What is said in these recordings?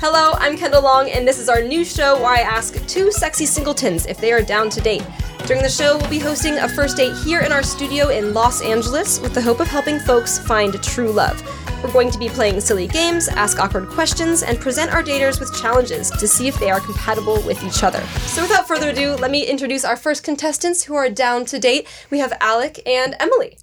Hello, I'm Kendall Long, and this is our new show where I ask two sexy singletons if they are down to date. During the show, we'll be hosting a first date here in our studio in Los Angeles with the hope of helping folks find true love. We're going to be playing silly games, ask awkward questions, and present our daters with challenges to see if they are compatible with each other. So, without further ado, let me introduce our first contestants who are down to date. We have Alec and Emily.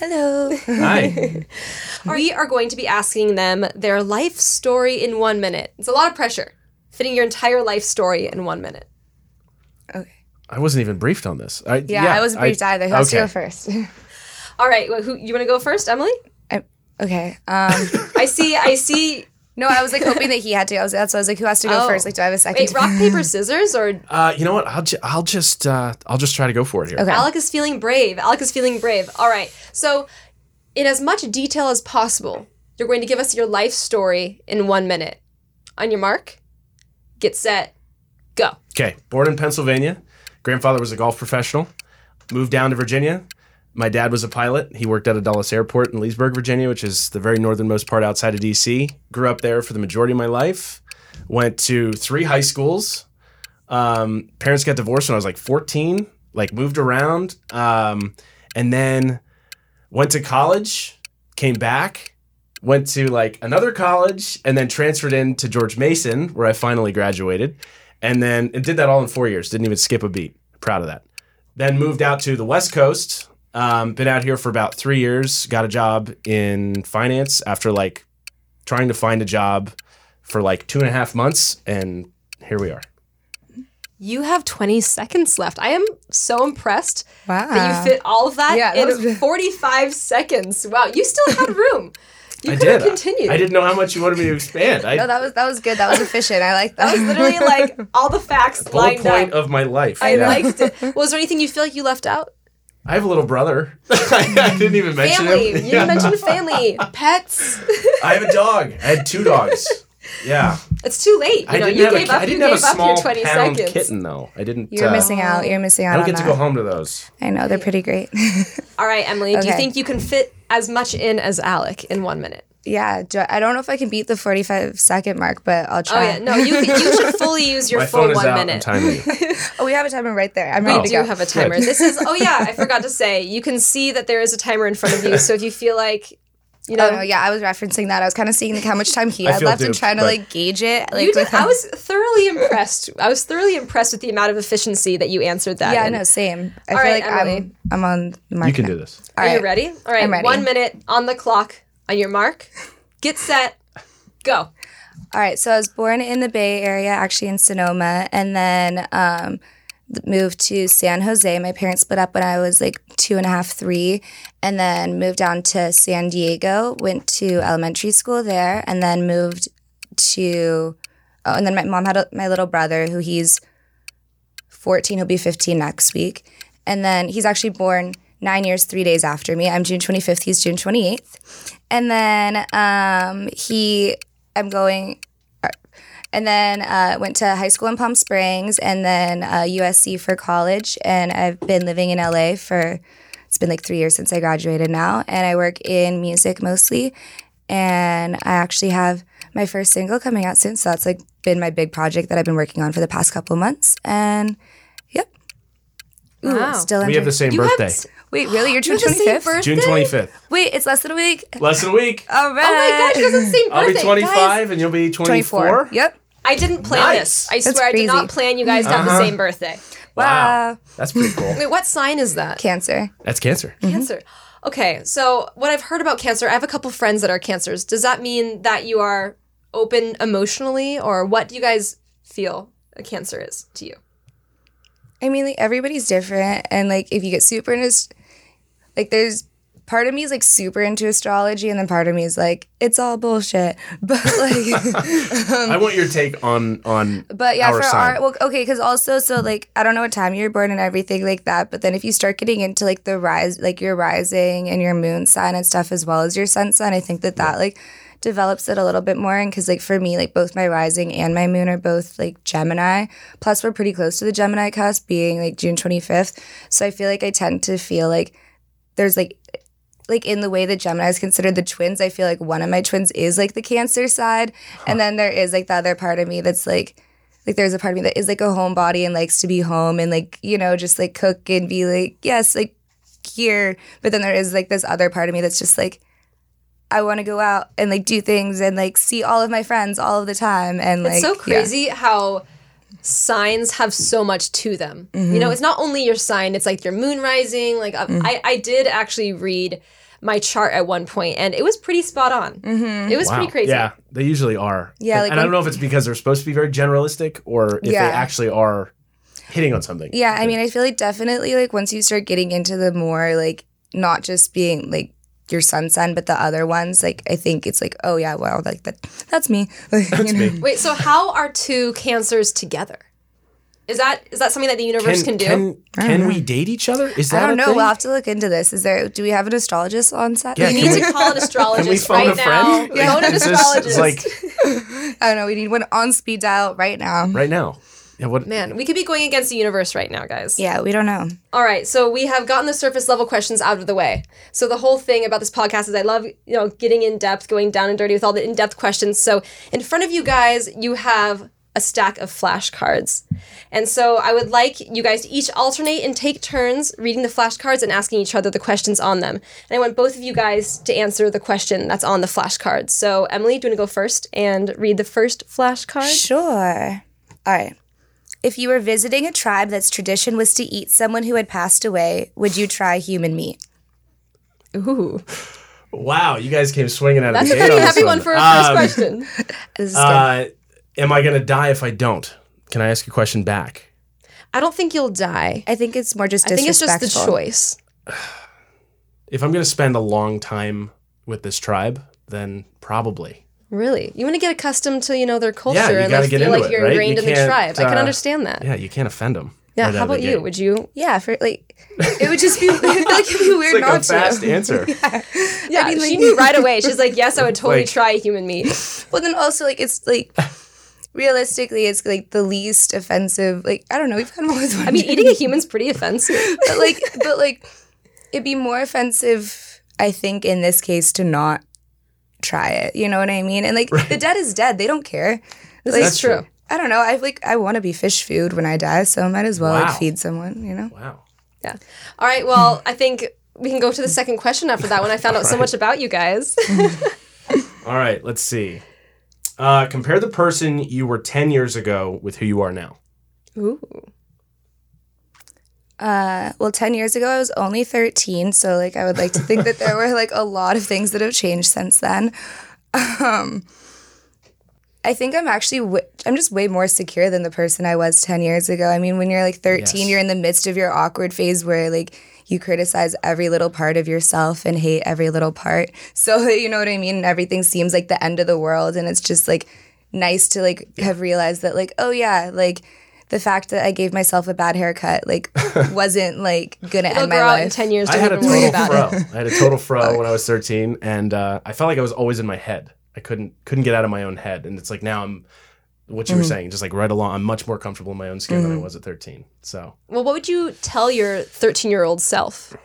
Hello. Hi. We are going to be asking them their life story in one minute. It's a lot of pressure, fitting your entire life story in one minute. Okay. I wasn't even briefed on this. I, Yeah, I wasn't briefed either. Who wants to okay. go first? All right, well, who you want to go first, Emily? I, okay. Um, I see. I see. No, I was like hoping that he had to. I was, that's why I was like, who has to go Oh. first? Like, do I have a second? Wait, rock paper scissors or Uh, you know what? I'll ju- I'll just uh, I'll just try to go for it here. Okay. Alec is feeling brave. Alec is feeling brave. All right. So, in as much detail as possible, you're going to give us your life story in one minute. On your mark, get set, go. Okay. Born in Pennsylvania. Grandfather was a golf professional. Moved down to Virginia. My dad was a pilot. He worked at a Dulles Airport in Leesburg, Virginia, which is the very northernmost part outside of DC. Grew up there for the majority of my life. Went to three high schools. Um, parents got divorced when I was like 14. Like moved around, um, and then went to college. Came back. Went to like another college, and then transferred into George Mason, where I finally graduated and then and did that all in four years. Didn't even skip a beat. Proud of that. Then moved out to the West Coast. Um, been out here for about three years. Got a job in finance after like trying to find a job for like two and a half months, and here we are. You have 20 seconds left. I am so impressed wow. that you fit all of that Yeah, that in was- 45 seconds. Wow, you still had room. You I could have did. continued. I didn't know how much you wanted me to expand. I No, that was that was good. That was efficient. I like that. That was literally like all the facts bullet lined point up. of my life. I Yeah. liked it. Was there anything you feel like you left out? I have a little brother. I didn't even mention Family. him. You didn't mention family, pets. I have a dog. I had two dogs. Yeah. It's too late. You I know, didn't you have gave a, up. I didn't you have a gave up small your 20 pound seconds. kitten though. I didn't. You're uh, missing out. You're missing out I don't on get to that. go home to those. I know they're pretty great. All right, Emily. Do you think you can fit as much in as Alec in one minute? Yeah, do- I don't know if I can beat the 45 second mark, but I'll try. Oh yeah, no. You you should fully use your My full phone is one out. minute. I'm timing. Oh, we have a timer right there. I'm We ready to do go. have a timer. This is. Oh yeah, I forgot to say. You can see that there is a timer in front of you. So if you feel like, you oh, know, Oh no, yeah, I was referencing that. I was kind of seeing like how much time he had feel left and trying to like gauge it. Like you did, with. I was thoroughly impressed. I was thoroughly impressed with the amount of efficiency that you answered that. yeah, in. no, same. I All feel right, like Emily. I'm I'm on the mark. You can now. do this. All Are you ready? All right, I'm ready. one minute on the clock. On your mark, get set, go. All right, so I was born in the Bay Area, actually in Sonoma, and then um, moved to San Jose. My parents split up when I was like two and a half, three, and then moved down to San Diego. Went to elementary school there, and then moved to. Oh, and then my mom had a, my little brother, who he's fourteen. He'll be fifteen next week, and then he's actually born nine years, three days after me. I'm June twenty fifth. He's June twenty eighth, and then um, he. I'm going and then uh, went to high school in Palm Springs, and then uh, USC for college. And I've been living in LA for it's been like three years since I graduated now, and I work in music mostly. And I actually have my first single coming out soon, so that's like been my big project that I've been working on for the past couple months. And yep, Ooh, Wow. still We have the same You birthday. s- Wait, really? You're June 25th? June 25th. Wait, it's less than a week. Less than a week. All right. Oh my gosh, you guys have the same I'll birthday. be 25 Guys, and you'll be 24. 24. Yep. I didn't plan Nice. this. I That's swear I did not plan you guys to have the Uh-huh. same birthday. Wow. That's pretty cool. Wait, what sign is that? Cancer. That's cancer. Cancer. Okay, so what I've heard about cancer, I have a couple friends that are cancers. Does that mean that you are open emotionally, or what do you guys feel a cancer is to you? I mean, like everybody's different, and like if you get super into, ast- like there's part of me is like super into astrology, and then part of me is like it's all bullshit. But like, um, I want your take on on but yeah, our for sign. our well, okay, because also so like I don't know what time you're born and everything like that. But then if you start getting into like the rise, like your rising and your moon sign and stuff as well as your sun sign, I think that that like develops it a little bit more. And because like for me, like both my rising and my moon are both like Gemini. Plus, we're pretty close to the Gemini cusp, being like June 25th. So I feel like I tend to feel like there's like like in the way that Gemini is considered the twins, I feel like one of my twins is like the Cancer side, and then there is like the other part of me that's like. Like there's a part of me that is like a homebody and likes to be home and like you know just like cook and be like yes like here but then there is like this other part of me that's just like I want to go out and like do things and like see all of my friends all of the time and like It's so yeah. crazy how signs have so much to them. You know, mm-hmm. it's not only your sign, it's like your moon rising. Like, uh, mm. I, I did actually read my chart at one point and it was pretty spot on. Mm-hmm. It was Wow. pretty crazy. Yeah, they usually are. Yeah, and, like and I don't know if it's because they're supposed to be very generalistic or if Yeah. they actually are hitting on something. Yeah, I mean, I feel like definitely like once you start getting into the more like not just being like your sun sign, but the other ones, like I think it's like, oh yeah, well, like that that's me. Like, you know? Wait, so how are two cancers together? Is that is that something that the universe can, do? Can, can we date each other? Is that I don't a know. thing? We'll have to look into this. Is there? Do we have an astrologist on set? Yeah, we need we- to call an astrologist Can we phone right a friend? now. Phone an astrologist. like I don't know. We need one on speed dial right now. right now. Yeah, what? Man, we could be going against the universe right now, guys. Yeah, we don't know. All right, so we have gotten the surface level questions out of the way. So the whole thing about this podcast is I love, you know, getting in depth, going down and dirty with all the in-depth questions. So in front of you guys, you have a stack of flashcards. And so I would like you guys to each alternate and take turns reading the flashcards and asking each other the questions on them. And I want both of you guys to answer the question that's on the flashcards. So Emily, do you want to go first and read the first flashcard? Sure. All right. If you were visiting a tribe that's tradition was to eat someone who had passed away, would you try human meat? Ooh, Wow, you guys came swinging out of that's the a gate pretty on this heavy one for a Um, first question. This is good. Uh, am I going to die if I don't? Can I ask a question back? I don't think you'll die. I think it's more just I think it's just the choice. If I'm going to spend a long time with this tribe, then probably. Really? You want to get accustomed to, you know, their culture you and gotta get feel into like it, you're right? ingrained You in the can't, tribe. I can uh, understand that. Yeah, Yeah, you can't offend them. right how about you? Would you? Yeah, for like, it would just be. Feel like it'd be weird It's like not a fast to. answer. Yeah, mean, she knew right away. She's like, yes, I would totally Like- try human meat. Well, then also like it's like. Realistically, it's like the least offensive. Like I don't know, we've had more than. I mean, eating a human's pretty offensive. but like, but like, it'd be more offensive, I think, in this case, to not try it. You know what I mean? And like, the dead is dead; they don't care. This Like, is true. I don't know. I like, I want to be fish food when I die, so I might as well Wow. like feed someone. You know? Wow. Yeah. All right. Well, I think we can go to the second question after that one. I found out so much about you guys. All right, let's see. Uh, compare the person you were 10 years ago with who you are now. Ooh. Uh, well, 10 years ago, I was only 13. So, like, I would like to think that there were, like, a lot of things that have changed since then. Um, I think I'm actually, w- I'm just way more secure than the person I was 10 years ago. I mean, when you're like 13, Yes. you're in the midst of your awkward phase where, like, you criticize every little part of yourself and hate every little part. So, you know what I mean? And Everything seems like the end of the world. And it's just, like, nice to, like, have realized that, like, oh, yeah, like, the fact that I gave myself a bad haircut like wasn't like gonna It'll end grow my out in life. 10 years. I had a total fro. I had a total fro when I was 13, and uh, I felt like I was always in my head. I couldn't couldn't get out of my own head, and it's like now I'm what you were saying, just like right along. I'm much more comfortable in my own skin than I was at 13. So Well, what would you tell your 13 year old self?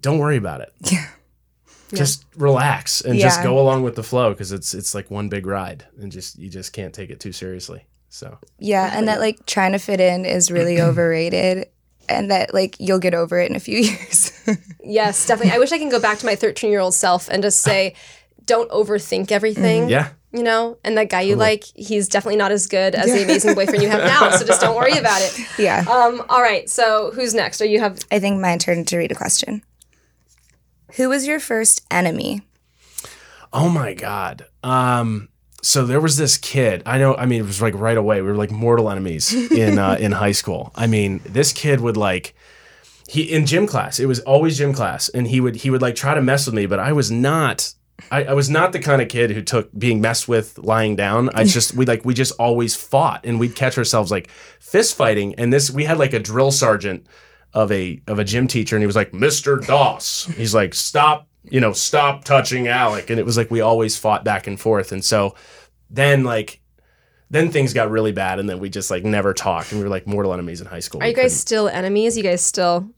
don't worry about it. Yeah. Just relax and just go along with the flow because it's it's like one big ride, and just you just can't take it too seriously. So Yeah, and that like trying to fit in is really overrated, and that like you'll get over it in a few years. Yes, definitely. I wish I can go back to my 13 year old self and just say, don't overthink everything. yeah, You know, and that guy you like, he's definitely not as good as the amazing boyfriend you have now. So just don't worry about it. yeah, Um, all right. So who's next? Or you have I think my turn to read a question. Who was your first enemy? Oh my god. Um so there was this kid. I know I mean it was like right away. We were like mortal enemies in uh in high school. I mean, this kid would like he in gym class. It was always gym class and he would he would like try to mess with me, but I was not I, I was not the kind of kid who took being messed with lying down. I just we like we just always fought and we'd catch ourselves like fist fighting and this we had like a drill sergeant of a of a gym teacher and he was like Mr. Doss. He's like stop, you know, stop touching Alec and it was like we always fought back and forth and so then like then things got really bad and then we just like never talked and we were like mortal enemies in high school. Are you We guys couldn't- still enemies? You guys still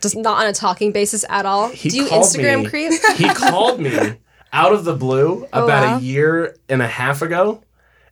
just not on a talking basis at all. He Do you called Instagram me- creep? he called me out of the blue oh, about wow. a year and a half ago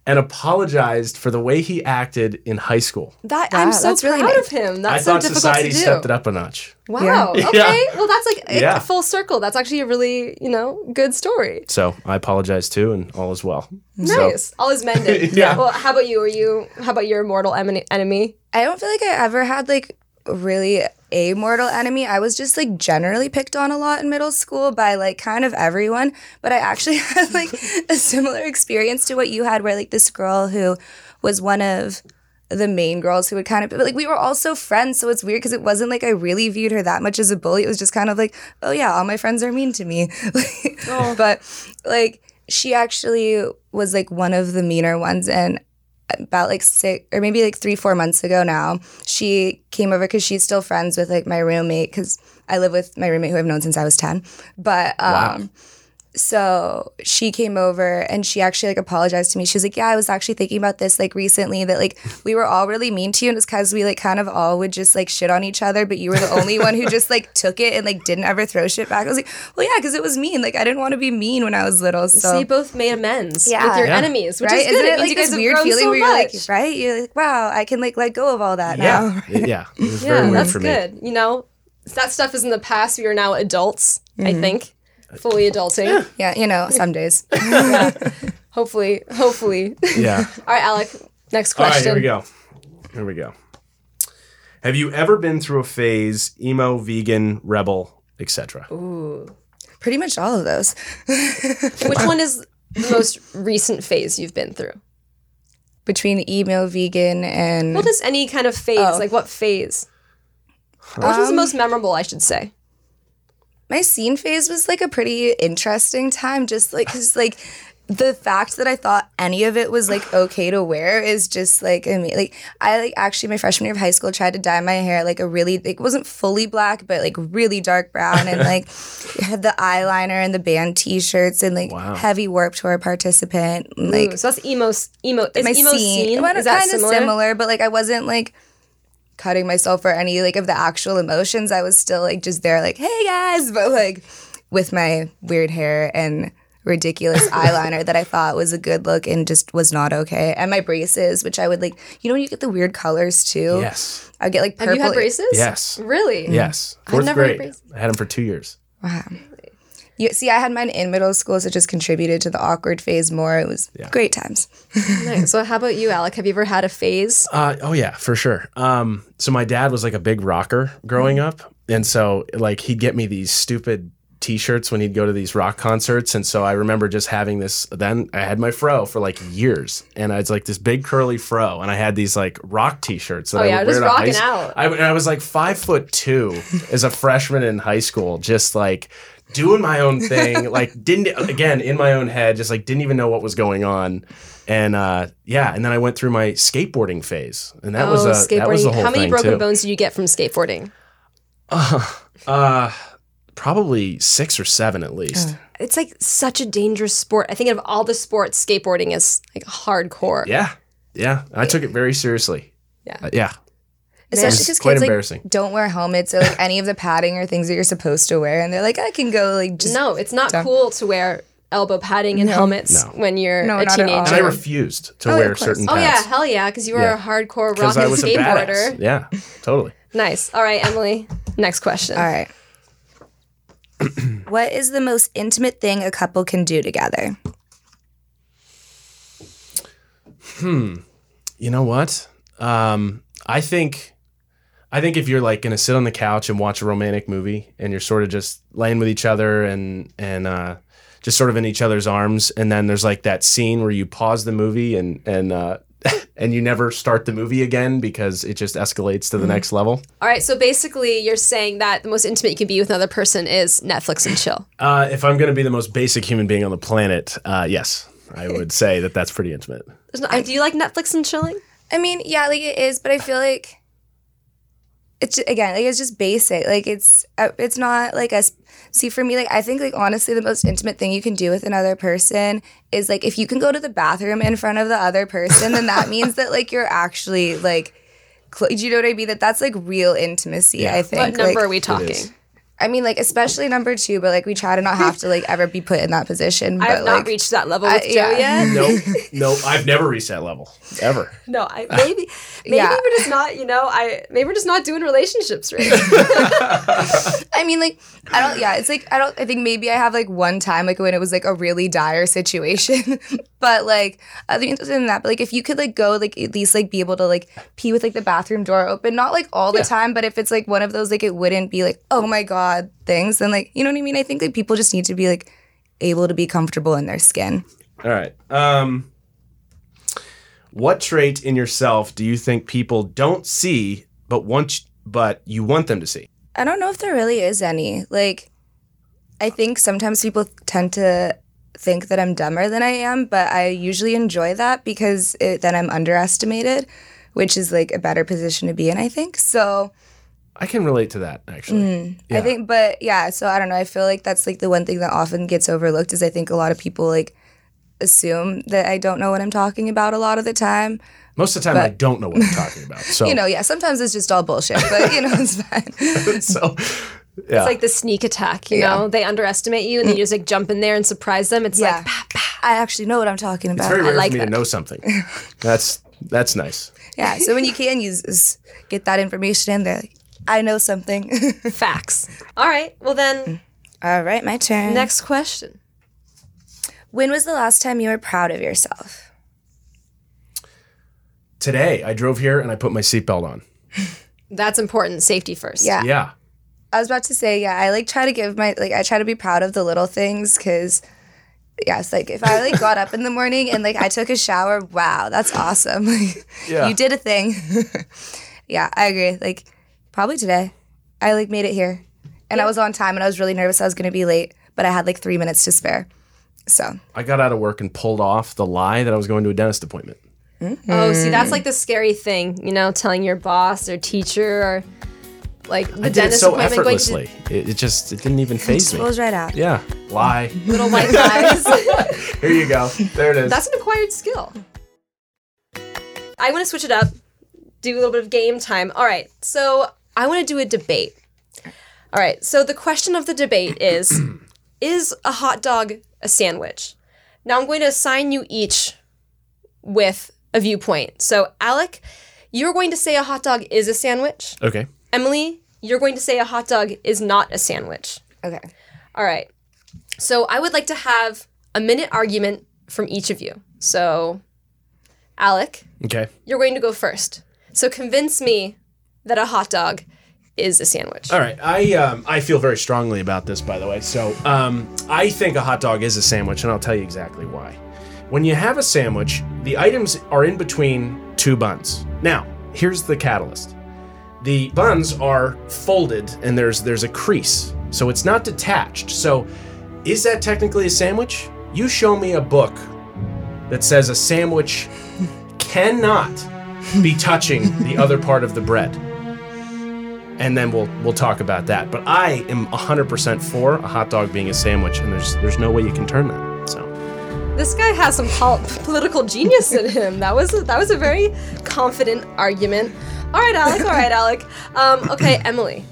and apologized for the way he acted in high school. That Wow, I'm so that's really proud nice. of him. I That's so thought difficult society to do. stepped it up a notch. Wow. Yeah. Okay. Yeah. Well, that's like it- Yeah. full circle. That's actually a really you know good story. So I apologize too, and all is well. So- Nice. All is mended. Yeah. Well, how about you? Are you? How about your mortal em- enemy? I don't feel like I ever had like really a mortal enemy. I was just like generally picked on a lot in middle school by like kind of everyone. But I actually had like a similar experience to what you had, where like this girl who was one of the main girls who would kind of but like we were also friends so it's weird because it wasn't like i really viewed her that much as a bully it was just kind of like oh yeah all my friends are mean to me oh. but like she actually was like one of the meaner ones and about like six or maybe like three four months ago now she came over because she's still friends with like my roommate because i live with my roommate who i've known since i was 10 but um so she came over and she actually like apologized to me. She was like, "Yeah, I was actually thinking about this like recently that like we were all really mean to you, and it's because we like kind of all would just like shit on each other, but you were the only one who just like took it and like didn't ever throw shit back." I was like, "Well, yeah, because it was mean. Like I didn't want to be mean when I was little." So So you both made amends Yeah. with your Yeah. enemies, which right? is good. Isn't it means like you guys this weird grown feeling so where you're like, right? You're like, wow, I can like let go of all that now. Yeah, it- yeah. It was Yeah, very weird that's for me. good. You know, that stuff is in the past. We are now adults. I mm-hmm. think, fully adulting. Yeah, you know, some days. Hopefully, hopefully. Yeah. All right, Alec. Next question. All right, question. here we go. Here we go. Have you ever been through a phase emo, vegan, rebel, etc.? Ooh, pretty much all of those. Which one is the most recent phase you've been through? Between emo, vegan, and Well, just any kind of phase. Oh. Like what phase? Which was the um, most memorable, I should say. My scene phase was like a pretty interesting time just like because like the fact that i thought any of it was like okay to wear is just like i mean like i like actually my freshman year of high school tried to dye my hair like a really like, it wasn't fully black but like really dark brown and like had the eyeliner and the band t-shirts and like Wow. heavy Warped Tour participant and, like Ooh, so that's emo. Emo. Is my emo scene? Well, Is that kind of similar? similar? but like I wasn't like cutting myself for any like of the actual emotions. I was still like just there, like, hey guys, but like with my weird hair and ridiculous eyeliner that I thought was a good look and just was not okay. And my braces, which I would like, you know, when you get the weird colors too. Yes. I get like Have you had braces? Yes. Really? Yes. Fourth never had grade. braces. I had them for two years. Wow. You, see, I had mine in middle school, so it just contributed to the awkward phase more. It was great times. Nice. So how about you, Alec? Have you ever had a phase? Uh, oh yeah, for sure. Um, so my dad was like a big rocker growing up, and so like he'd get me these stupid T-shirts when he'd go to these rock concerts, and so I remember just having this. Then I had my fro for like years, and I was like this big curly fro, and I had these like rock T-shirts that Oh, I yeah, would just wear to high rocking s- out. I, and I was like five foot two as a freshman in high school, just like doing my own thing, like didn't again in my own head, just like didn't even know what was going on. And uh, yeah, and then I went through my skateboarding phase, and that was oh, a skateboarding. that was the whole how many broken too. bones did you get from skateboarding? Uh, probably six or seven at least. It's like such a dangerous sport. I think of all the sports, skateboarding is like hardcore. Yeah, yeah. I took it very seriously. Yeah. Uh, yeah. Especially It's because quite kids like don't wear helmets or like any of the padding or things that you're supposed to wear, and they're like, I can go like just No, it's not Dumb. cool to wear elbow padding and helmets No. when you're No, a not at all. teenager. And I refused to Oh, yeah, wear of course. certain Oh yeah, hell yeah, because you were Yeah. a hardcore rock and I was skateboarder. badass. Yeah, totally. Nice. All right, Emily. Next question. All right. what is the most intimate thing a couple can do together? Hmm. You know what? Um, I think, I think if you're like gonna sit on the couch and watch a romantic movie, and you're sort of just laying with each other and and uh, just sort of in each other's arms, and then there's like that scene where you pause the movie and and uh, and you never start the movie again because it just escalates to the next level. All right, so basically, you're saying that the most intimate you can be with another person is Netflix and chill. Uh, if I'm gonna be the most basic human being on the planet, uh, yes, I would say that that's pretty intimate. There's no- do you like Netflix and chilling? I mean, yeah, like it is, but I feel like it's ju- again, like it's just basic. Like it's uh, it's not like us. See, for me, like I think, like honestly, the most intimate thing you can do with another person is like if you can go to the bathroom in front of the other person, then that means that like you're actually like clo- do you know what I mean? That that's like real intimacy. Yeah. I think. What number Like, are we talking? Is. I mean, like especially number two, but like we try to not have to like ever be put in that position. I But have like, not reached that level with I- Joe yeah. yet. Nope, nope. I've never reached that level ever. No, I maybe maybe Yeah. we're just not, you know, I maybe we're just not doing relationships right. I mean, like, I don't, yeah, it's like, I don't, I think maybe I have like one time, like when it was like a really dire situation. but like, other than that, but like if you could like go, like at least like be able to like pee with like the bathroom door open, not like all the time, but if it's like one of those, like it wouldn't be like, oh my God things, and like, you know what I mean? I think like people just need to be like able to be comfortable in their skin. All right. Um, what trait in yourself do you think people don't see, but want, but you want them to see? I don't know if there really is any. Like, I think sometimes people tend to think that I'm dumber than I am, but I usually enjoy that because it, then I'm underestimated, which is like a better position to be in, I think. So I can relate to that actually. Mm, yeah. I think, but yeah, so I don't know. I feel like that's like the one thing that often gets overlooked is I think a lot of people like assume that I don't know what I'm talking about a lot of the time. Most of the time, I don't know what I'm talking about. So, You know, yeah, sometimes it's just all bullshit, but you know, it's fine. so yeah. It's like the sneak attack, you Yeah. know? They underestimate you and then you just like jump in there and surprise them. It's Yeah. like bah, bah. I actually know what I'm talking about. it's very I rare like for me that. to know something. That's that's nice. Yeah, so when you can use is get that information in there, like, I know something. facts. All right. Well then, All right, my turn. next question. when was the last time you were proud of yourself? Today, I drove here and I put my seatbelt on. That's important. Safety first. Yeah. Yeah. I was about to say, yeah, I like try to give my like I try to be proud of the little things because yes, like if I like got up in the morning and like I took a shower, wow, that's awesome. Like Yeah. you did a thing. yeah, I agree. Like probably today. I like made it here. And I was on time and I was really nervous I was gonna be late, but I had like three minutes to spare. So I got out of work and pulled off the lie that I was going to a dentist appointment. Mm-hmm. Oh, see, that's like the scary thing, you know, telling your boss or teacher or like the I did it dentist so appointment going to effortlessly. It, it just it didn't even phase me. rolls right out. Yeah. Lie. little white lies. Here you go. There it is. That's an acquired skill. I want to switch it up, do a little bit of game time. All right, so I want to do a debate. All right, so the question of the debate is Is a hot dog a sandwich? Now I'm going to assign you each with a viewpoint. So, Alec, you're going to say a hot dog is a sandwich. okay. Emily, you're going to say a hot dog is not a sandwich. Okay. All right. So I would like to have a minute argument from each of you. So, Alec, Okay. you're going to go first. So convince me that a hot dog is a sandwich. All right. I um, I feel very strongly about this, by the way. So um, I think a hot dog is a sandwich, and I'll tell you exactly why. When you have a sandwich, the items are in between two buns. Now, here's the catalyst. The buns are folded, and there's there's a crease, so it's not detached. So, is that technically a sandwich? You show me a book that says a sandwich cannot be touching the other part of the bread and then we'll we'll talk about that. But I am 100% for a hot dog being a sandwich, and there's there's no way you can turn that. So This guy has some pol- political genius in him. That was a, that was a very confident argument. All right, Alec. All right, Alec. Um, okay, Emily.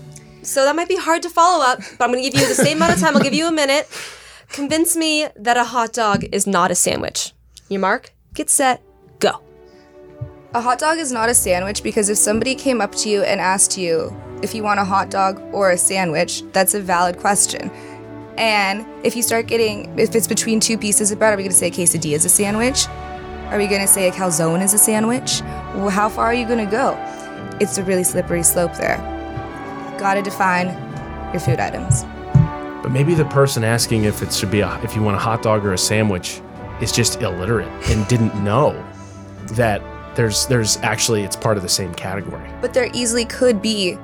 So that might be hard to follow up, but I'm going to give you the same amount of time. I'll give you a minute. Convince me that a hot dog is not a sandwich. Your mark. Get set. A hot dog is not a sandwich because if somebody came up to you and asked you if you want a hot dog or a sandwich, that's a valid question. And if you start getting, if it's between two pieces of bread, are we going to say a quesadilla is a sandwich? Are we going to say a calzone is a sandwich? Well, how far are you going to go? It's a really slippery slope there. Gotta define your food items. but maybe the person asking if it should be a, if you want a hot dog or a sandwich is just illiterate and didn't know that there's there's actually it's part of the same category. But there easily could be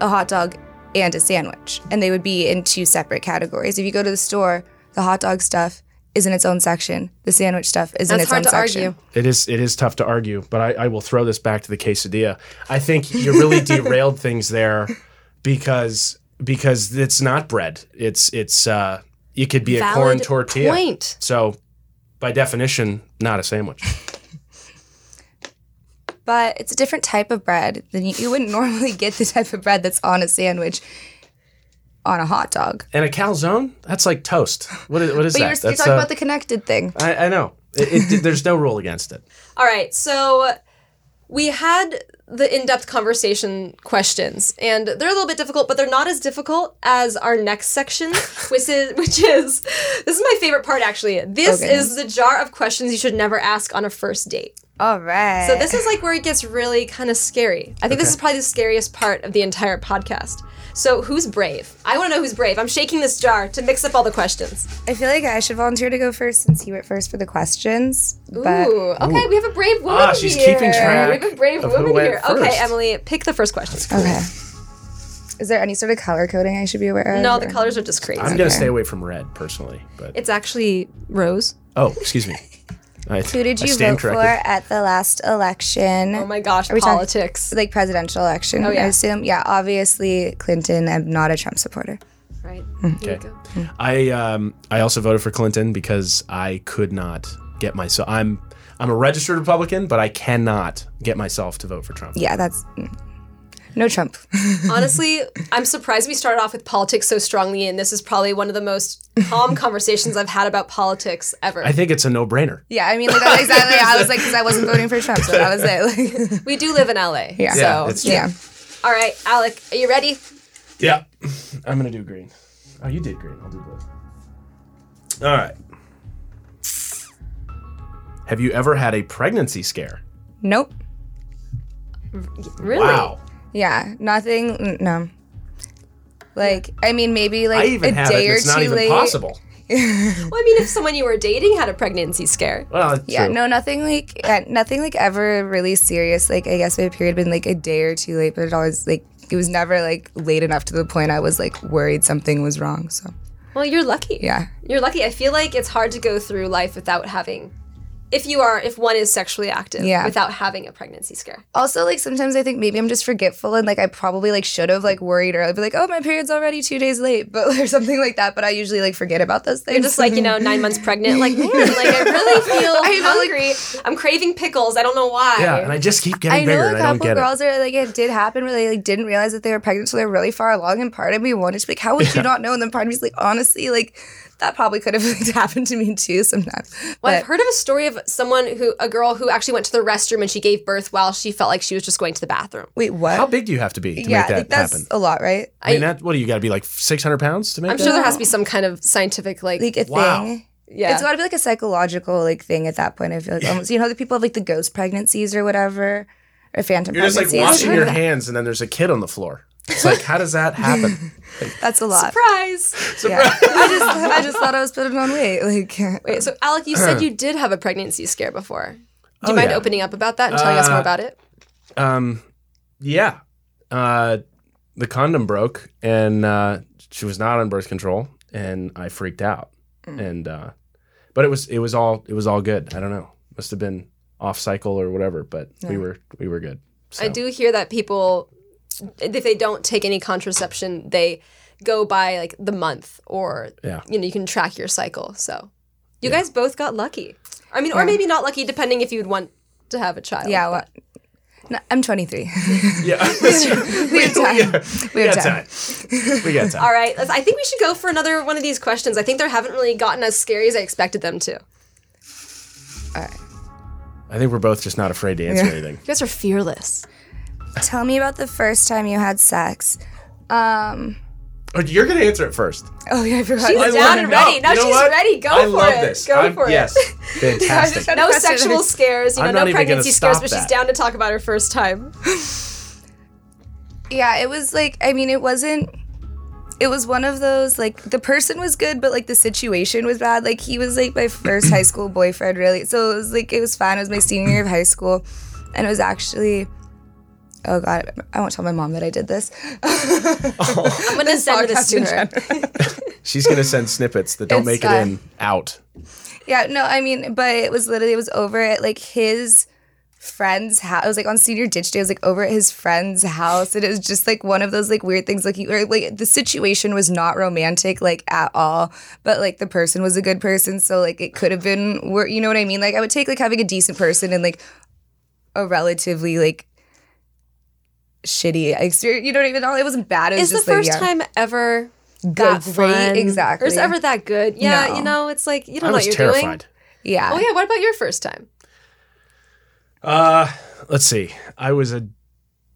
a hot dog and a sandwich, and they would be in two separate categories. If you go to the store, the hot dog stuff is in its own section, the sandwich stuff is in That's its hard own to section. argue. It is it is tough to argue, but I, I will throw this back to the quesadilla. I think you really derailed things there because because it's not bread. It's it's uh it could be a corn tortilla. point. So by definition, not a sandwich. But it's a different type of bread than you, you wouldn't normally get the type of bread that's on a sandwich on a hot dog. And a calzone? That's like toast. What is, what is But that? you're, you're talking uh, about the connected thing. I, I know. It, it, there's no rule against it. All right, so we had the in-depth conversation questions, and they're a little bit difficult, but they're not as difficult as our next section, which is which is this is my favorite part actually. This Okay. is the jar of questions you should never ask on a first date. All right. So this is like where it gets really kind of scary. I think this is probably the scariest part of the entire podcast. So who's brave? I want to know who's brave. I'm shaking this jar to mix up all the questions. I feel like I should volunteer to go first since you went first for the questions. But Ooh, okay, we have a brave woman Ah, she's here. keeping track We have a brave woman went here. Okay. Emily, pick the first question. okay. Is there any sort of color coding I should be aware of? No, the colors are just crazy. I'm gonna stay away from red personally, but It's actually rose. oh, excuse me. I, Who did you stand vote for at the last election? Oh my gosh, we talking- politics. like presidential election, Oh, yeah. I assume. Yeah, obviously Clinton. I'm not a Trump supporter. right. Hmm. Okay. I um I also voted for Clinton because I could not get myself. I'm I'm a registered Republican, but I cannot get myself to vote for Trump. Yeah, that's mm. No Trump. Honestly, I'm surprised we started off with politics so strongly, and this is probably one of the most calm conversations I've had about politics ever. I think it's a no-brainer. yeah, I mean, like, that's exactly. I was like, because I wasn't voting for Trump, so that was it. Like, we do live in LA. Yeah. So, Yeah, it's true. yeah. all right, Alec, are you ready? Yeah, I'm gonna do green. Oh, you did green. I'll do blue. All right. Have you ever had a pregnancy scare? Nope. Really? Wow. Yeah, nothing. No. Like, I mean, maybe like I even a have day it. or It's not two even late. possible. Well, I mean, if someone you were dating had a pregnancy scare, Well, it's Yeah, true. no, nothing like uh, nothing like ever really serious. Like I guess my period had been like a day or two late, but it always like it was never like late enough to the point I was like worried something was wrong. So well, you're lucky. yeah, You're lucky. I feel like it's hard to go through life without having, if you are, if one is sexually active, Yeah. without having a pregnancy scare. Also, like sometimes I think maybe I'm just forgetful and like I probably like should have like worried or I'd be like, oh, my period's already two days late, but or something like that. But I usually like forget about those things. You're just like, you know, nine months pregnant. Like, man, like I really feel I know, like- I'm craving pickles. I don't know why. Yeah, and I just keep I getting know bigger, a and I don't couple get it. girls are like it did happen where they like didn't realize that they were pregnant, so they're really far along. And part of me wanted to be like, how would you not know? And then part of me's like, honestly, like that probably could have happened to me too sometimes. Well, I've heard of a story of someone who, a girl who actually went to the restroom and she gave birth while she felt like she was just going to the bathroom. Wait, what? How big do you have to be to yeah, make that that's happen? a lot, right? I mean, that, what do you got to be like 600 pounds to make I'm that? sure there has to be some kind of scientific, like, Like a Wow. thing. yeah. It's got to be like a psychological like thing at that point. I feel like almost you know the people have like the ghost pregnancies or whatever, or phantom You're just like washing your hands, and then there's a kid on the floor. It's like, how does that happen? That's a lot. Surprise! Yeah. I just I just thought I was putting on weight. Like Wait, so Alec, you said you did have a pregnancy scare before. Do you Oh, mind yeah. opening up about that and telling us more Uh, about it? Um, yeah. Uh, the condom broke, and uh, she was not on birth control, and I freaked out. Mm. And uh, but it was it was all it was all good. I don't know. Must have been off cycle or whatever, but we were we were good. So. I do hear that people, if they don't take any contraception, they go by like the month or, Yeah. you know, you can track your cycle. So you guys both got lucky. I mean, or maybe not lucky, depending if you would want to have a child. yeah, well, no, I'm 23. Yeah, we have time. We we have got time. time. We got time. All right, I think we should go for another one of these questions. I think they haven't really gotten as scary as I expected them to. All right. I think we're both just not afraid to answer Yeah. anything. You guys are fearless. Tell me about the first time you had sex. Um. Oh, you're gonna answer it first. Oh yeah, I forgot. She's I down and ready. Now you know she's what? ready. Go I for love it. This. Go I'm- for it. Yes, fantastic. No sexual scares, you know, I'm no not even pregnancy scares, stop but she's down to talk about her first time. Yeah, it was like I mean, it wasn't. It was one of those like the person was good, but like the situation was bad. Like he was like my first high school boyfriend, really. So it was like it was fun. It was my senior year of high school, and it was actually. Oh God! I won't tell my mom that I did this. I'm gonna send this to her. She's gonna send snippets that don't It's make it fine. in out. Yeah, no, I mean, but it was literally it was over at like his friend's house. It was like on senior ditch day. It was like over at his friend's house, and it was just like one of those like weird things. Like you, or, like the situation was not romantic like at all, but like the person was a good person, so like it could have been. You know what I mean? Like I would take like having a decent person and like a relatively like shitty experience. You don't even know it wasn't bad. It was Is the just like, first yeah, time ever good, that great, fun? exactly. Or is it ever that good? Yeah, No. you know, it's like you don't I know what you're doing. terrified. yeah. Oh yeah, what about your first time? Uh, let's see. I was a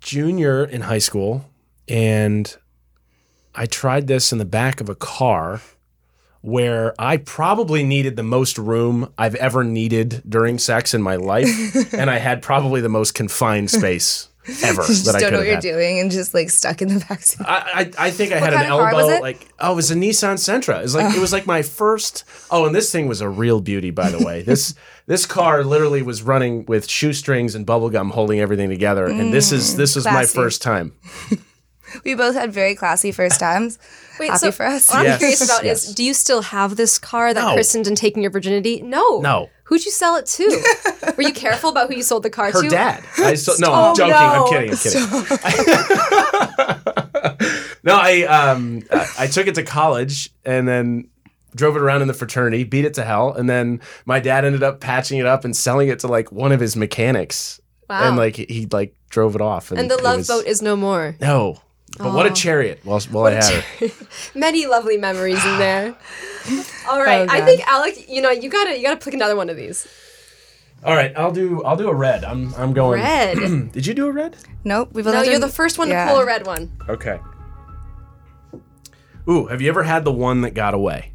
junior in high school, and I tried this in the back of a car where I probably needed the most room I've ever needed during sex in my life, and I had probably the most confined space ever just that I don't could know have what you're had. doing and just like stuck in the backseat. I, I I think I had an kind of car elbow was it? like oh it was a Nissan Sentra. It was like it was like my first oh and this thing was a real beauty by the way. This this car literally was running with shoestrings and bubble gum holding everything together and this is this was my first time. We both had very classy first times. Wait, Happy so for us. What I'm Yes, curious about yes. is, do you still have this car that No. christened and taking your virginity? No. No. Who'd you sell it to? Were you careful about who you sold the car Her to? Her dad. I so, no, Oh, I'm joking. no. I'm kidding. I'm kidding. no, I um I, I took it to college and then drove it around in the fraternity, beat it to hell, and then my dad ended up patching it up and selling it to like one of his mechanics. Wow. And like he, he like drove it off. and the love was- boat is no more. No. But what a chariot while, while I had her. Many lovely memories in there. All right, Oh, I think Alec, you know, you gotta you gotta pick another one of these. All right, I'll do I'll do a red. I'm I'm going Red. Did you do a red? Nope. We both no, you're the first one to pull a red one. Okay. Ooh, have you ever had the one that got away?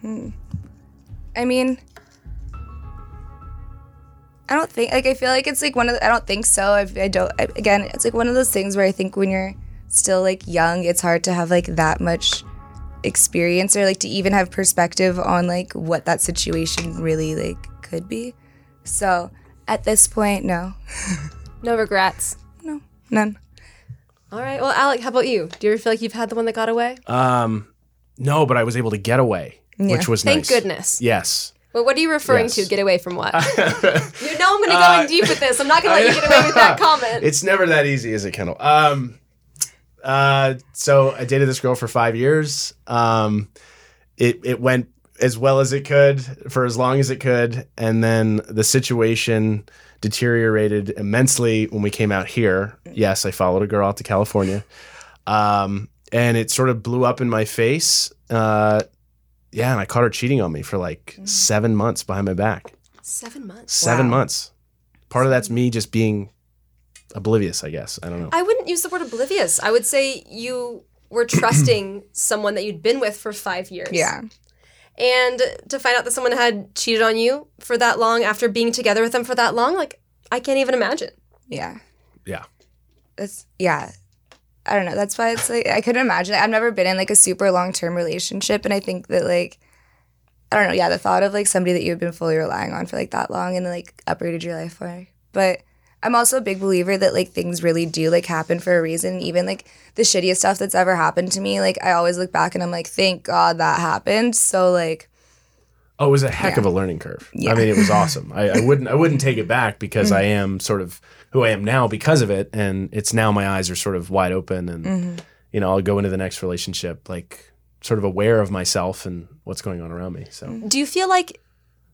Hmm. I mean, I don't think like I feel like it's like one of the, I don't think so. I, I don't. I, again, it's like one of those things where I think when you're still like young, it's hard to have like that much experience or like to even have perspective on like what that situation really like could be. So at this point, no, No regrets. No, none. All right. Well, Alec, how about you? Do you ever feel like you've had the one that got away? Um no, but I was able to get away, which was Thank nice. goodness. Yes. Well, what are you referring Yes. to? Get away from what? you know I'm going to go Uh, in deep with this. I'm not going to let you get away with that comment. It's never that easy, is it, Kendall? Um uh so I dated this girl for 5 years. Um it it went as well as it could for as long as it could and then the situation deteriorated immensely when we came out here. Yes, I followed a girl out to California. Um, and it sort of blew up in my face. Uh, yeah, and I caught her cheating on me for like mm. seven months behind my back. Seven months. Seven Wow. months. Part of that's me just being oblivious, I guess. I don't know. I wouldn't use the word oblivious. I would say you were trusting someone that you'd been with for five years. Yeah, And to find out that someone had cheated on you for that long after being together with them for that long, like, I can't even imagine. yeah. yeah. That's yeah. I don't know. That's why it's like I couldn't imagine. I've never been in like a super long term relationship, and I think that like I don't know. Yeah, the thought of like somebody that you've been fully relying on for like that long and like uprooted your life for. But I'm also a big believer that like things really do like happen for a reason. Even like the shittiest stuff that's ever happened to me, like I always look back and I'm like, thank God that happened. So like Oh, it was a heck of a learning curve. I mean, it was awesome. I, I wouldn't I wouldn't take it back because I mm. am sort of who I am now because of it, and it's now my eyes are sort of wide open, and mm-hmm. you know I'll go into the next relationship like sort of aware of myself and what's going on around me. So mm-hmm. Do you feel like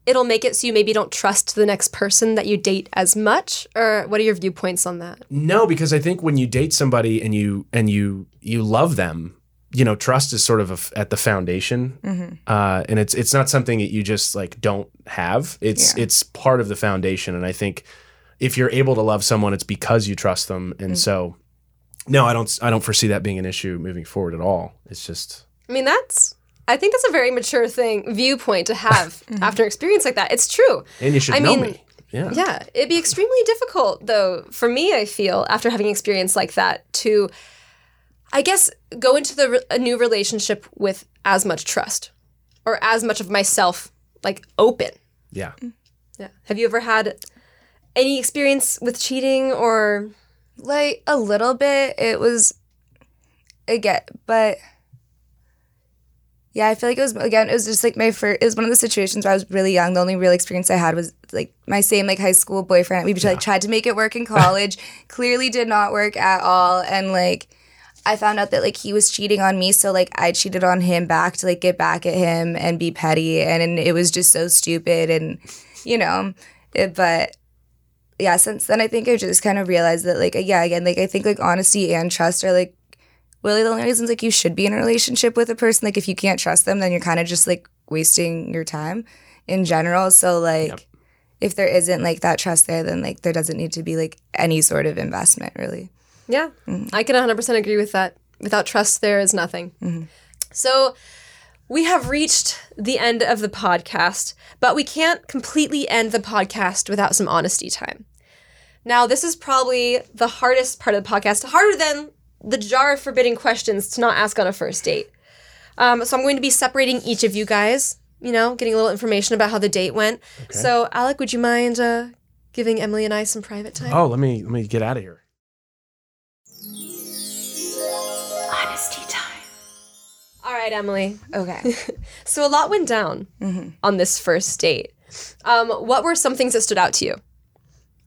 it'll make it so you maybe don't trust the next person that you date as much? Or what are your viewpoints on that? no, because I think when you date somebody and you and you you love them, you know, trust is sort of a f at the foundation, mm-hmm. uh, and it's it's not something that you just like don't have. It's Yeah. it's part of the foundation, and I think if you're able to love someone, it's because you trust them, and mm. so no, I don't I don't foresee that being an issue moving forward at all. It's just I mean, that's, I think that's a very mature thing, viewpoint to have mm-hmm. after an experience like that. It's true. and you should I know mean, me. Yeah. Yeah, it'd be extremely difficult, though, for me, I feel, after having experience like that, to, I guess, go into the re- a new relationship with as much trust or as much of myself, like, open. Yeah. Mm. Yeah. Have you ever had any experience with cheating or. like a little bit it was again but yeah i feel like it was again it was just like my first it was one of the situations where i was really young the only real experience i had was like my same like high school boyfriend we like tried to make it work in college clearly did not work at all and like i found out that like he was cheating on me so like i cheated on him back to like get back at him and be petty and, and it was just so stupid and you know it, but yeah, since then I think I've just kind of realized that like yeah, again, like I think like honesty and trust are like really the only reasons like you should be in a relationship with a person. Like if you can't trust them, then you're kind of just like wasting your time in general. So like Yep. if there isn't like that trust there, then like there doesn't need to be like any sort of investment really. Yeah, I can 100% agree with that. Without trust, there is nothing. So, we have reached the end of the podcast, but we can't completely end the podcast without some honesty time. Now, this is probably the hardest part of the podcast, harder than the jar of forbidden questions to not ask on a first date. Um, so, I'm going to be separating each of you guys, you know, getting a little information about how the date went. So, Alec, would you mind uh, giving Emily and I some private time? Oh, let me let me get out of here. All right, Emily. Okay. So a lot went down on this first date. Um, what were some things that stood out to you?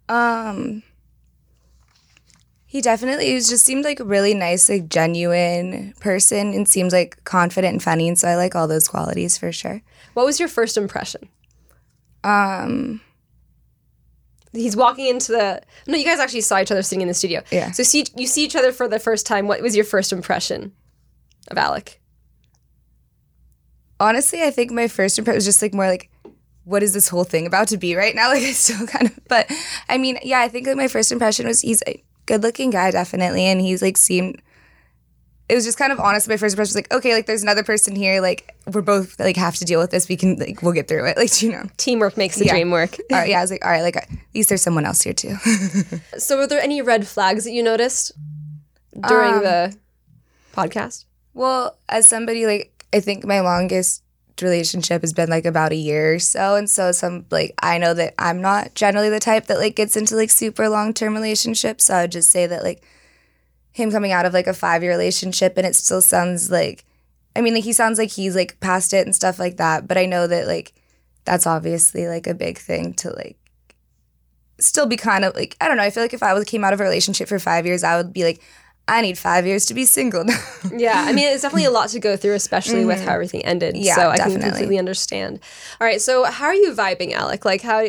Um, he definitely was just seemed like a really nice, like genuine person, and seems like confident and funny. And so I like all those qualities for sure. What was your first impression? Um, He's walking into the. No, you guys actually saw each other sitting in the studio. Yeah. So see, you see each other for the first time. What was your first impression of Alec? Honestly, I think my first impression was just like more like, what is this whole thing about to be right now? Like I still kind of, but I mean, yeah, I think like my first impression was he's a good looking guy, definitely, and he's like seemed. It was just kind of honest. My first impression was like, okay, like there's another person here. Like we're both like have to deal with this. We can like we'll get through it. Like you know. Teamwork makes the Yeah. dream work. Right, yeah, I was like, all right, like at least there's someone else here too. So were there any red flags that you noticed during Um, the podcast? Well, as somebody like I think my longest relationship has been like about a year or so, and so some like I know that I'm not generally the type that like gets into like super long term relationships. So I would just say that like him coming out of like a five year relationship and it still sounds like I mean like he sounds like he's like past it and stuff like that. But I know that like that's obviously like a big thing to like still be kind of like I don't know. I feel like if I was came out of a relationship for five years, I would be like. I need five years to be single now. Yeah, I mean, it's definitely a lot to go through, especially with how everything ended. Mm-hmm. Yeah, so I can completely understand. All right, so how are you vibing, Alec? Like, how?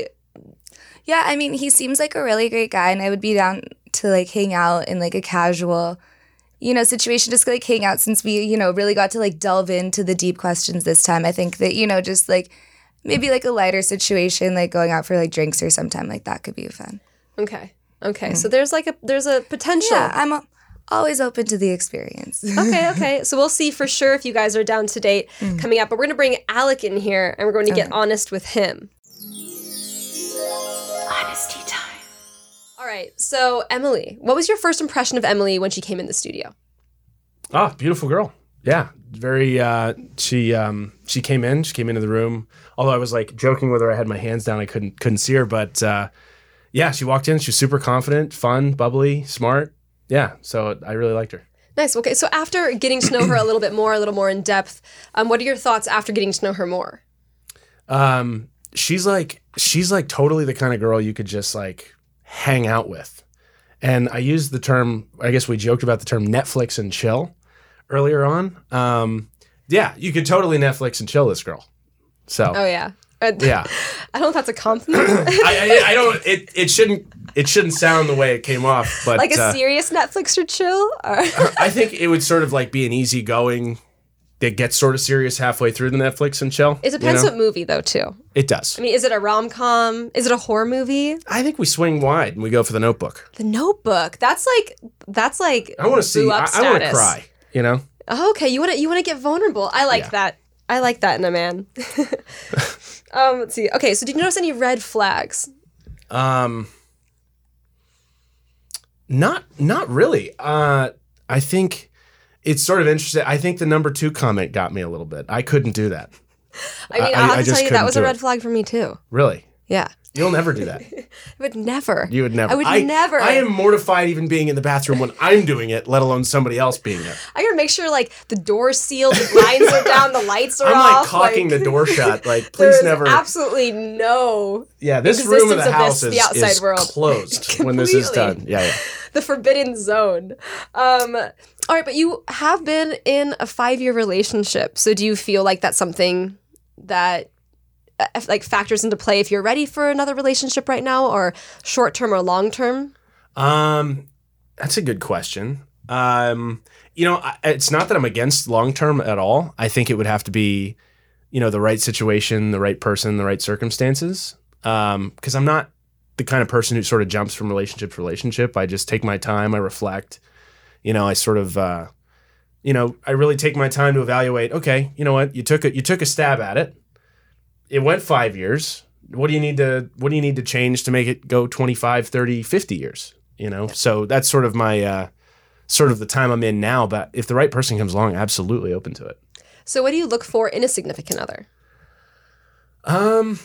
Yeah, I mean, he seems like a really great guy, and I would be down to like hang out in like a casual, you know, situation, just like hang out since we, you know, really got to like delve into the deep questions this time. I think that, you know, just like maybe like a lighter situation, like going out for like drinks or sometime like that could be fun. Okay, okay. So there's like a there's a potential. Mm. Yeah, I'm a- always open to the experience. okay, okay. So we'll see for sure if you guys are down to date Mm. coming up. But we're going to bring Alec in here and we're going to get honest with him. Honesty time. All right. So, Emily, what was your first impression of Emily when she came in the studio? Ah, beautiful girl. Yeah, very. Uh, she um, she came in. She came into the room. Although I was like joking with her, I had my hands down. I couldn't couldn't see her, but uh, yeah, she walked in. She was super confident, fun, bubbly, smart. Yeah, so I really liked her. Nice. Okay. So, after getting to know her a little bit more, a little more in depth, um, what are your thoughts after getting to know her more? Um, she's like she's like totally the kind of girl you could just like hang out with. And I used the term. I guess we joked about the term Netflix and chill earlier on. Um, yeah, you could totally Netflix and chill this girl. So Oh, yeah. Yeah. I don't know if that's a compliment. I, I, I don't. It, it shouldn't. It shouldn't sound the way it came off. But like a uh, serious Netflix or chill? Or I think it would sort of like be an easygoing that gets sort of serious halfway through the Netflix and chill. it depends you know? what movie, though, too. it does. I mean, is it a rom com? Is it a horror movie? I think we swing wide and we go for the Notebook. The Notebook. That's like that's like. I want to see. I, I want to cry. You know. Oh, okay. You want to you want to get vulnerable. I like Yeah. that. I like that in a man. um, let's see. Okay, so did you notice any red flags? Um. Not not really. Uh, I think it's sort of interesting. I think the number two comment got me a little bit. I couldn't do that. I mean, I- I, will I have to tell you that was a red flag for me too. Really. Yeah, You'll never do that. I would never. You would never. I would never. I am mortified even being in the bathroom when I'm doing it, let alone somebody else being there. I gotta make sure like the door's sealed, the blinds are down, the lights are I'm like off. caulking like, the door shut. Like, please never. absolutely no yeah, this room of the of house this- is, the outside is world. closed when this is done. Yeah, yeah. the forbidden zone. Um, all right, but you have been in a five year relationship. So do you feel like that's something that like factors into play if you're ready for another relationship right now, or short term or long term? Um, that's a good question. Um, you know, it's not that I'm against long term at all. I think it would have to be, you know, the right situation, the right person, the right circumstances. Um, because I'm not the kind of person who sort of jumps from relationship to relationship. I just take my time. I reflect. You know, I sort of, uh, you know, I really take my time to evaluate. Okay, you know what? You took a you took a stab at it. It went five years. What do you need to What do you need to change to make it go 25, 30, 50 years? You know, so that's sort of my uh, sort of the time I'm in now. But if the right person comes along, absolutely open to it. So, what do you look for in a significant other? Um,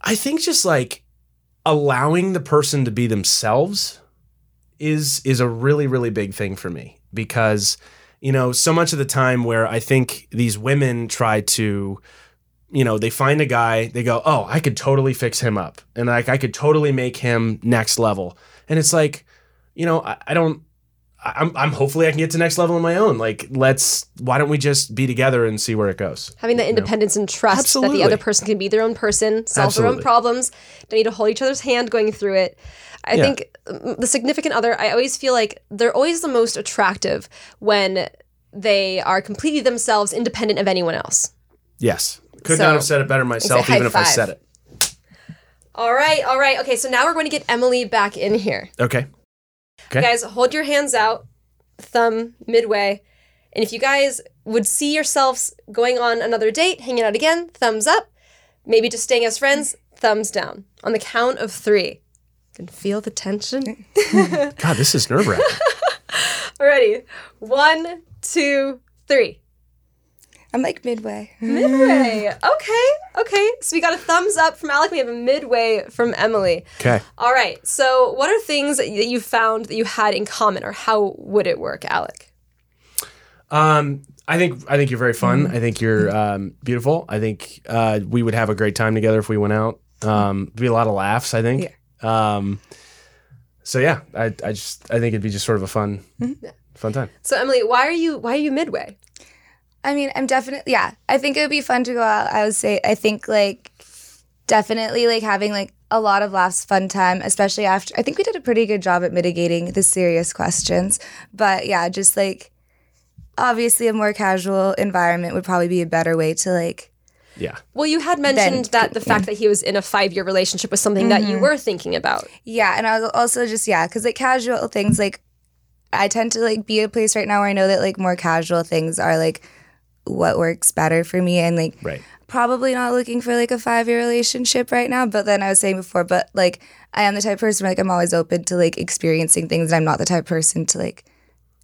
I think just like allowing the person to be themselves is is a really really big thing for me because you know so much of the time where I think these women try to you know they find a guy they go oh I could totally fix him up and like I could totally make him next level and it's like you know I, I don't I'm, I'm hopefully I can get to next level on my own. Like, let's, why don't we just be together and see where it goes? Having that independence and trust that the other person can be their own person, solve their own problems, don't need to hold each other's hand going through it. I Yeah. think the significant other, I always feel like they're always the most attractive when they are completely themselves, independent of anyone else. Yes. Could So- not have said it better myself, even if I said it. All right, all right. Okay, so now we're going to get Emily back in here. Okay. Okay. Guys, hold your hands out, thumb midway. And if you guys would see yourselves going on another date, hanging out again, thumbs up. Maybe just staying as friends, thumbs down. On the count of three. Can feel the tension. God, this is nerve wracking. Alrighty. One, two, three. I'm like midway. Midway. Okay. Okay. So we got a thumbs up from Alec. We have a midway from Emily. okay. All right. So what are things that you- found that you had in common, or how would it work, Alec? Um, I think I think you're very fun. I think you're um, beautiful. I think uh, we would have a great time together if we went out. Um, be a lot of laughs. I think. Um, so yeah, I I just I think it'd be just sort of a fun fun time. So Emily, why are you why are you midway? I mean, I'm definitely yeah. I think it would be fun to go out. I would say I think like definitely like having like a lot of laughs, fun time, especially after. I think we did a pretty good job at mitigating the serious questions, but yeah, just like obviously a more casual environment would probably be a better way to like Yeah. Well, you had mentioned that the fact that he was in a five year relationship was something that you mm-hmm. were thinking about. Yeah, and I was also just yeah, because like casual things like I tend to like be a place right now where I know that like more casual things are like what works better for me and like Right. probably not looking for like a five year relationship right now. But then I was saying before, but like I am the type of person where, like I'm always open to like experiencing things and I'm not the type of person to like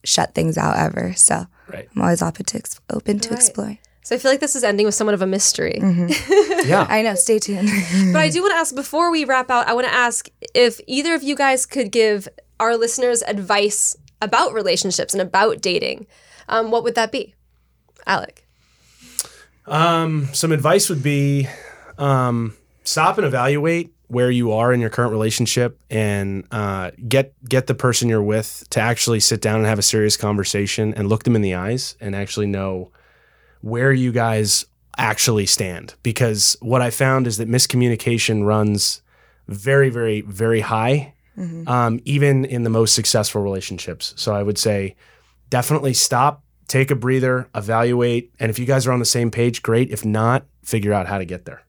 shut things out ever. So Right. I'm always open to ex- open to Right. explore. So I feel like this is ending with somewhat of a mystery. Yeah. I know, stay tuned. But I do want to ask before we wrap out, I want to ask if either of you guys could give our listeners advice about relationships and about dating. Um, what would that be? Alec. Um, some advice would be um, stop and evaluate where you are in your current relationship and uh, get get the person you're with to actually sit down and have a serious conversation and look them in the eyes and actually know where you guys actually stand. Because what I found is that miscommunication runs very very very high um, even in the most successful relationships. So I would say definitely stop, take a breather, evaluate, and if you guys are on the same page, great. If not, figure out how to get there.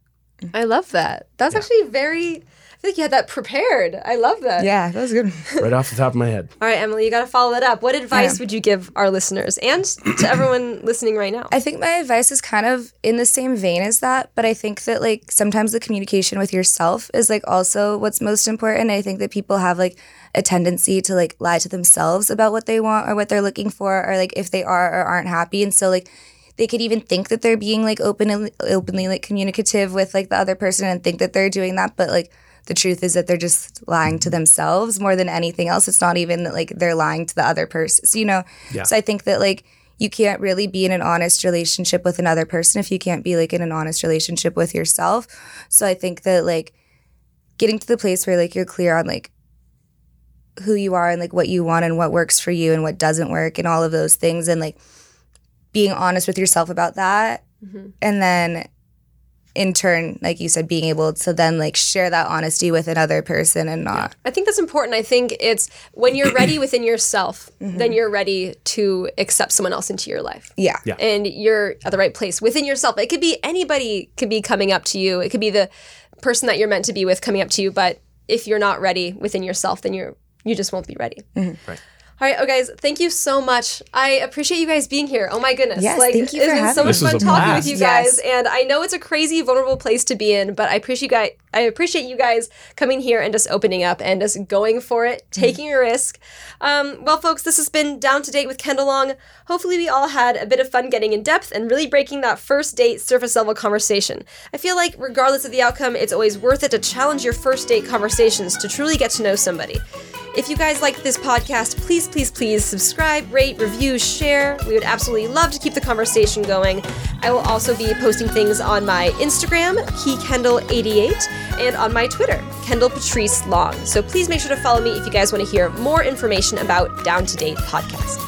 I love that. That's actually very, I feel like you had that prepared. I love that. yeah, that was good. Right off the top of my head. All right, Emily, you got to follow that up. What advice would you give our listeners and to everyone listening right now? I think my advice is kind of in the same vein as that, but I think that like sometimes the communication with yourself is like also what's most important. I think that people have like a tendency to like lie to themselves about what they want or what they're looking for or like if they are or aren't happy. And so like they could even think that they're being like open and openly like communicative with like the other person and think that they're doing that, but like the truth is that they're just lying to themselves more than anything else. It's not even that like they're lying to the other person. So, you know, Yeah. so I think that like you can't really be in an honest relationship with another person if you can't be like in an honest relationship with yourself. So I think that like getting to the place where like you're clear on like who you are and like what you want and what works for you and what doesn't work and all of those things and like being honest with yourself about that mm-hmm. and then in turn, like you said, being able to then like share that honesty with another person and not. I think that's important. I think it's when you're ready within yourself, Mm-hmm. then you're ready to accept someone else into your life. Yeah. Yeah. And you're at the right place within yourself. It could be anybody could be coming up to you. It could be the person that you're meant to be with coming up to you, but if you're not ready within yourself, then you're you just won't be ready. Right. All right, oh guys, thank you so much. I appreciate you guys being here. Oh my goodness, Yes, like thank you for it's for been so having much This was fun talking blast. with you Yes. guys, and I know it's a crazy, vulnerable place to be in, but I appreciate you guys. I appreciate you guys coming here and just opening up and just going for it, taking a risk. Um, well, folks, this has been down to date with Kendall Long. Hopefully, we all had a bit of fun getting in depth and really breaking that first date surface level conversation. I feel like, regardless of the outcome, it's always worth it to challenge your first date conversations to truly get to know somebody. If you guys like this podcast, please, please, please subscribe, rate, review, share. We would absolutely love to keep the conversation going. I will also be posting things on my Instagram, KeyKendall88, and on my Twitter, Kendall Patrice Long. So please make sure to follow me if you guys want to hear more information about Down to Date podcast.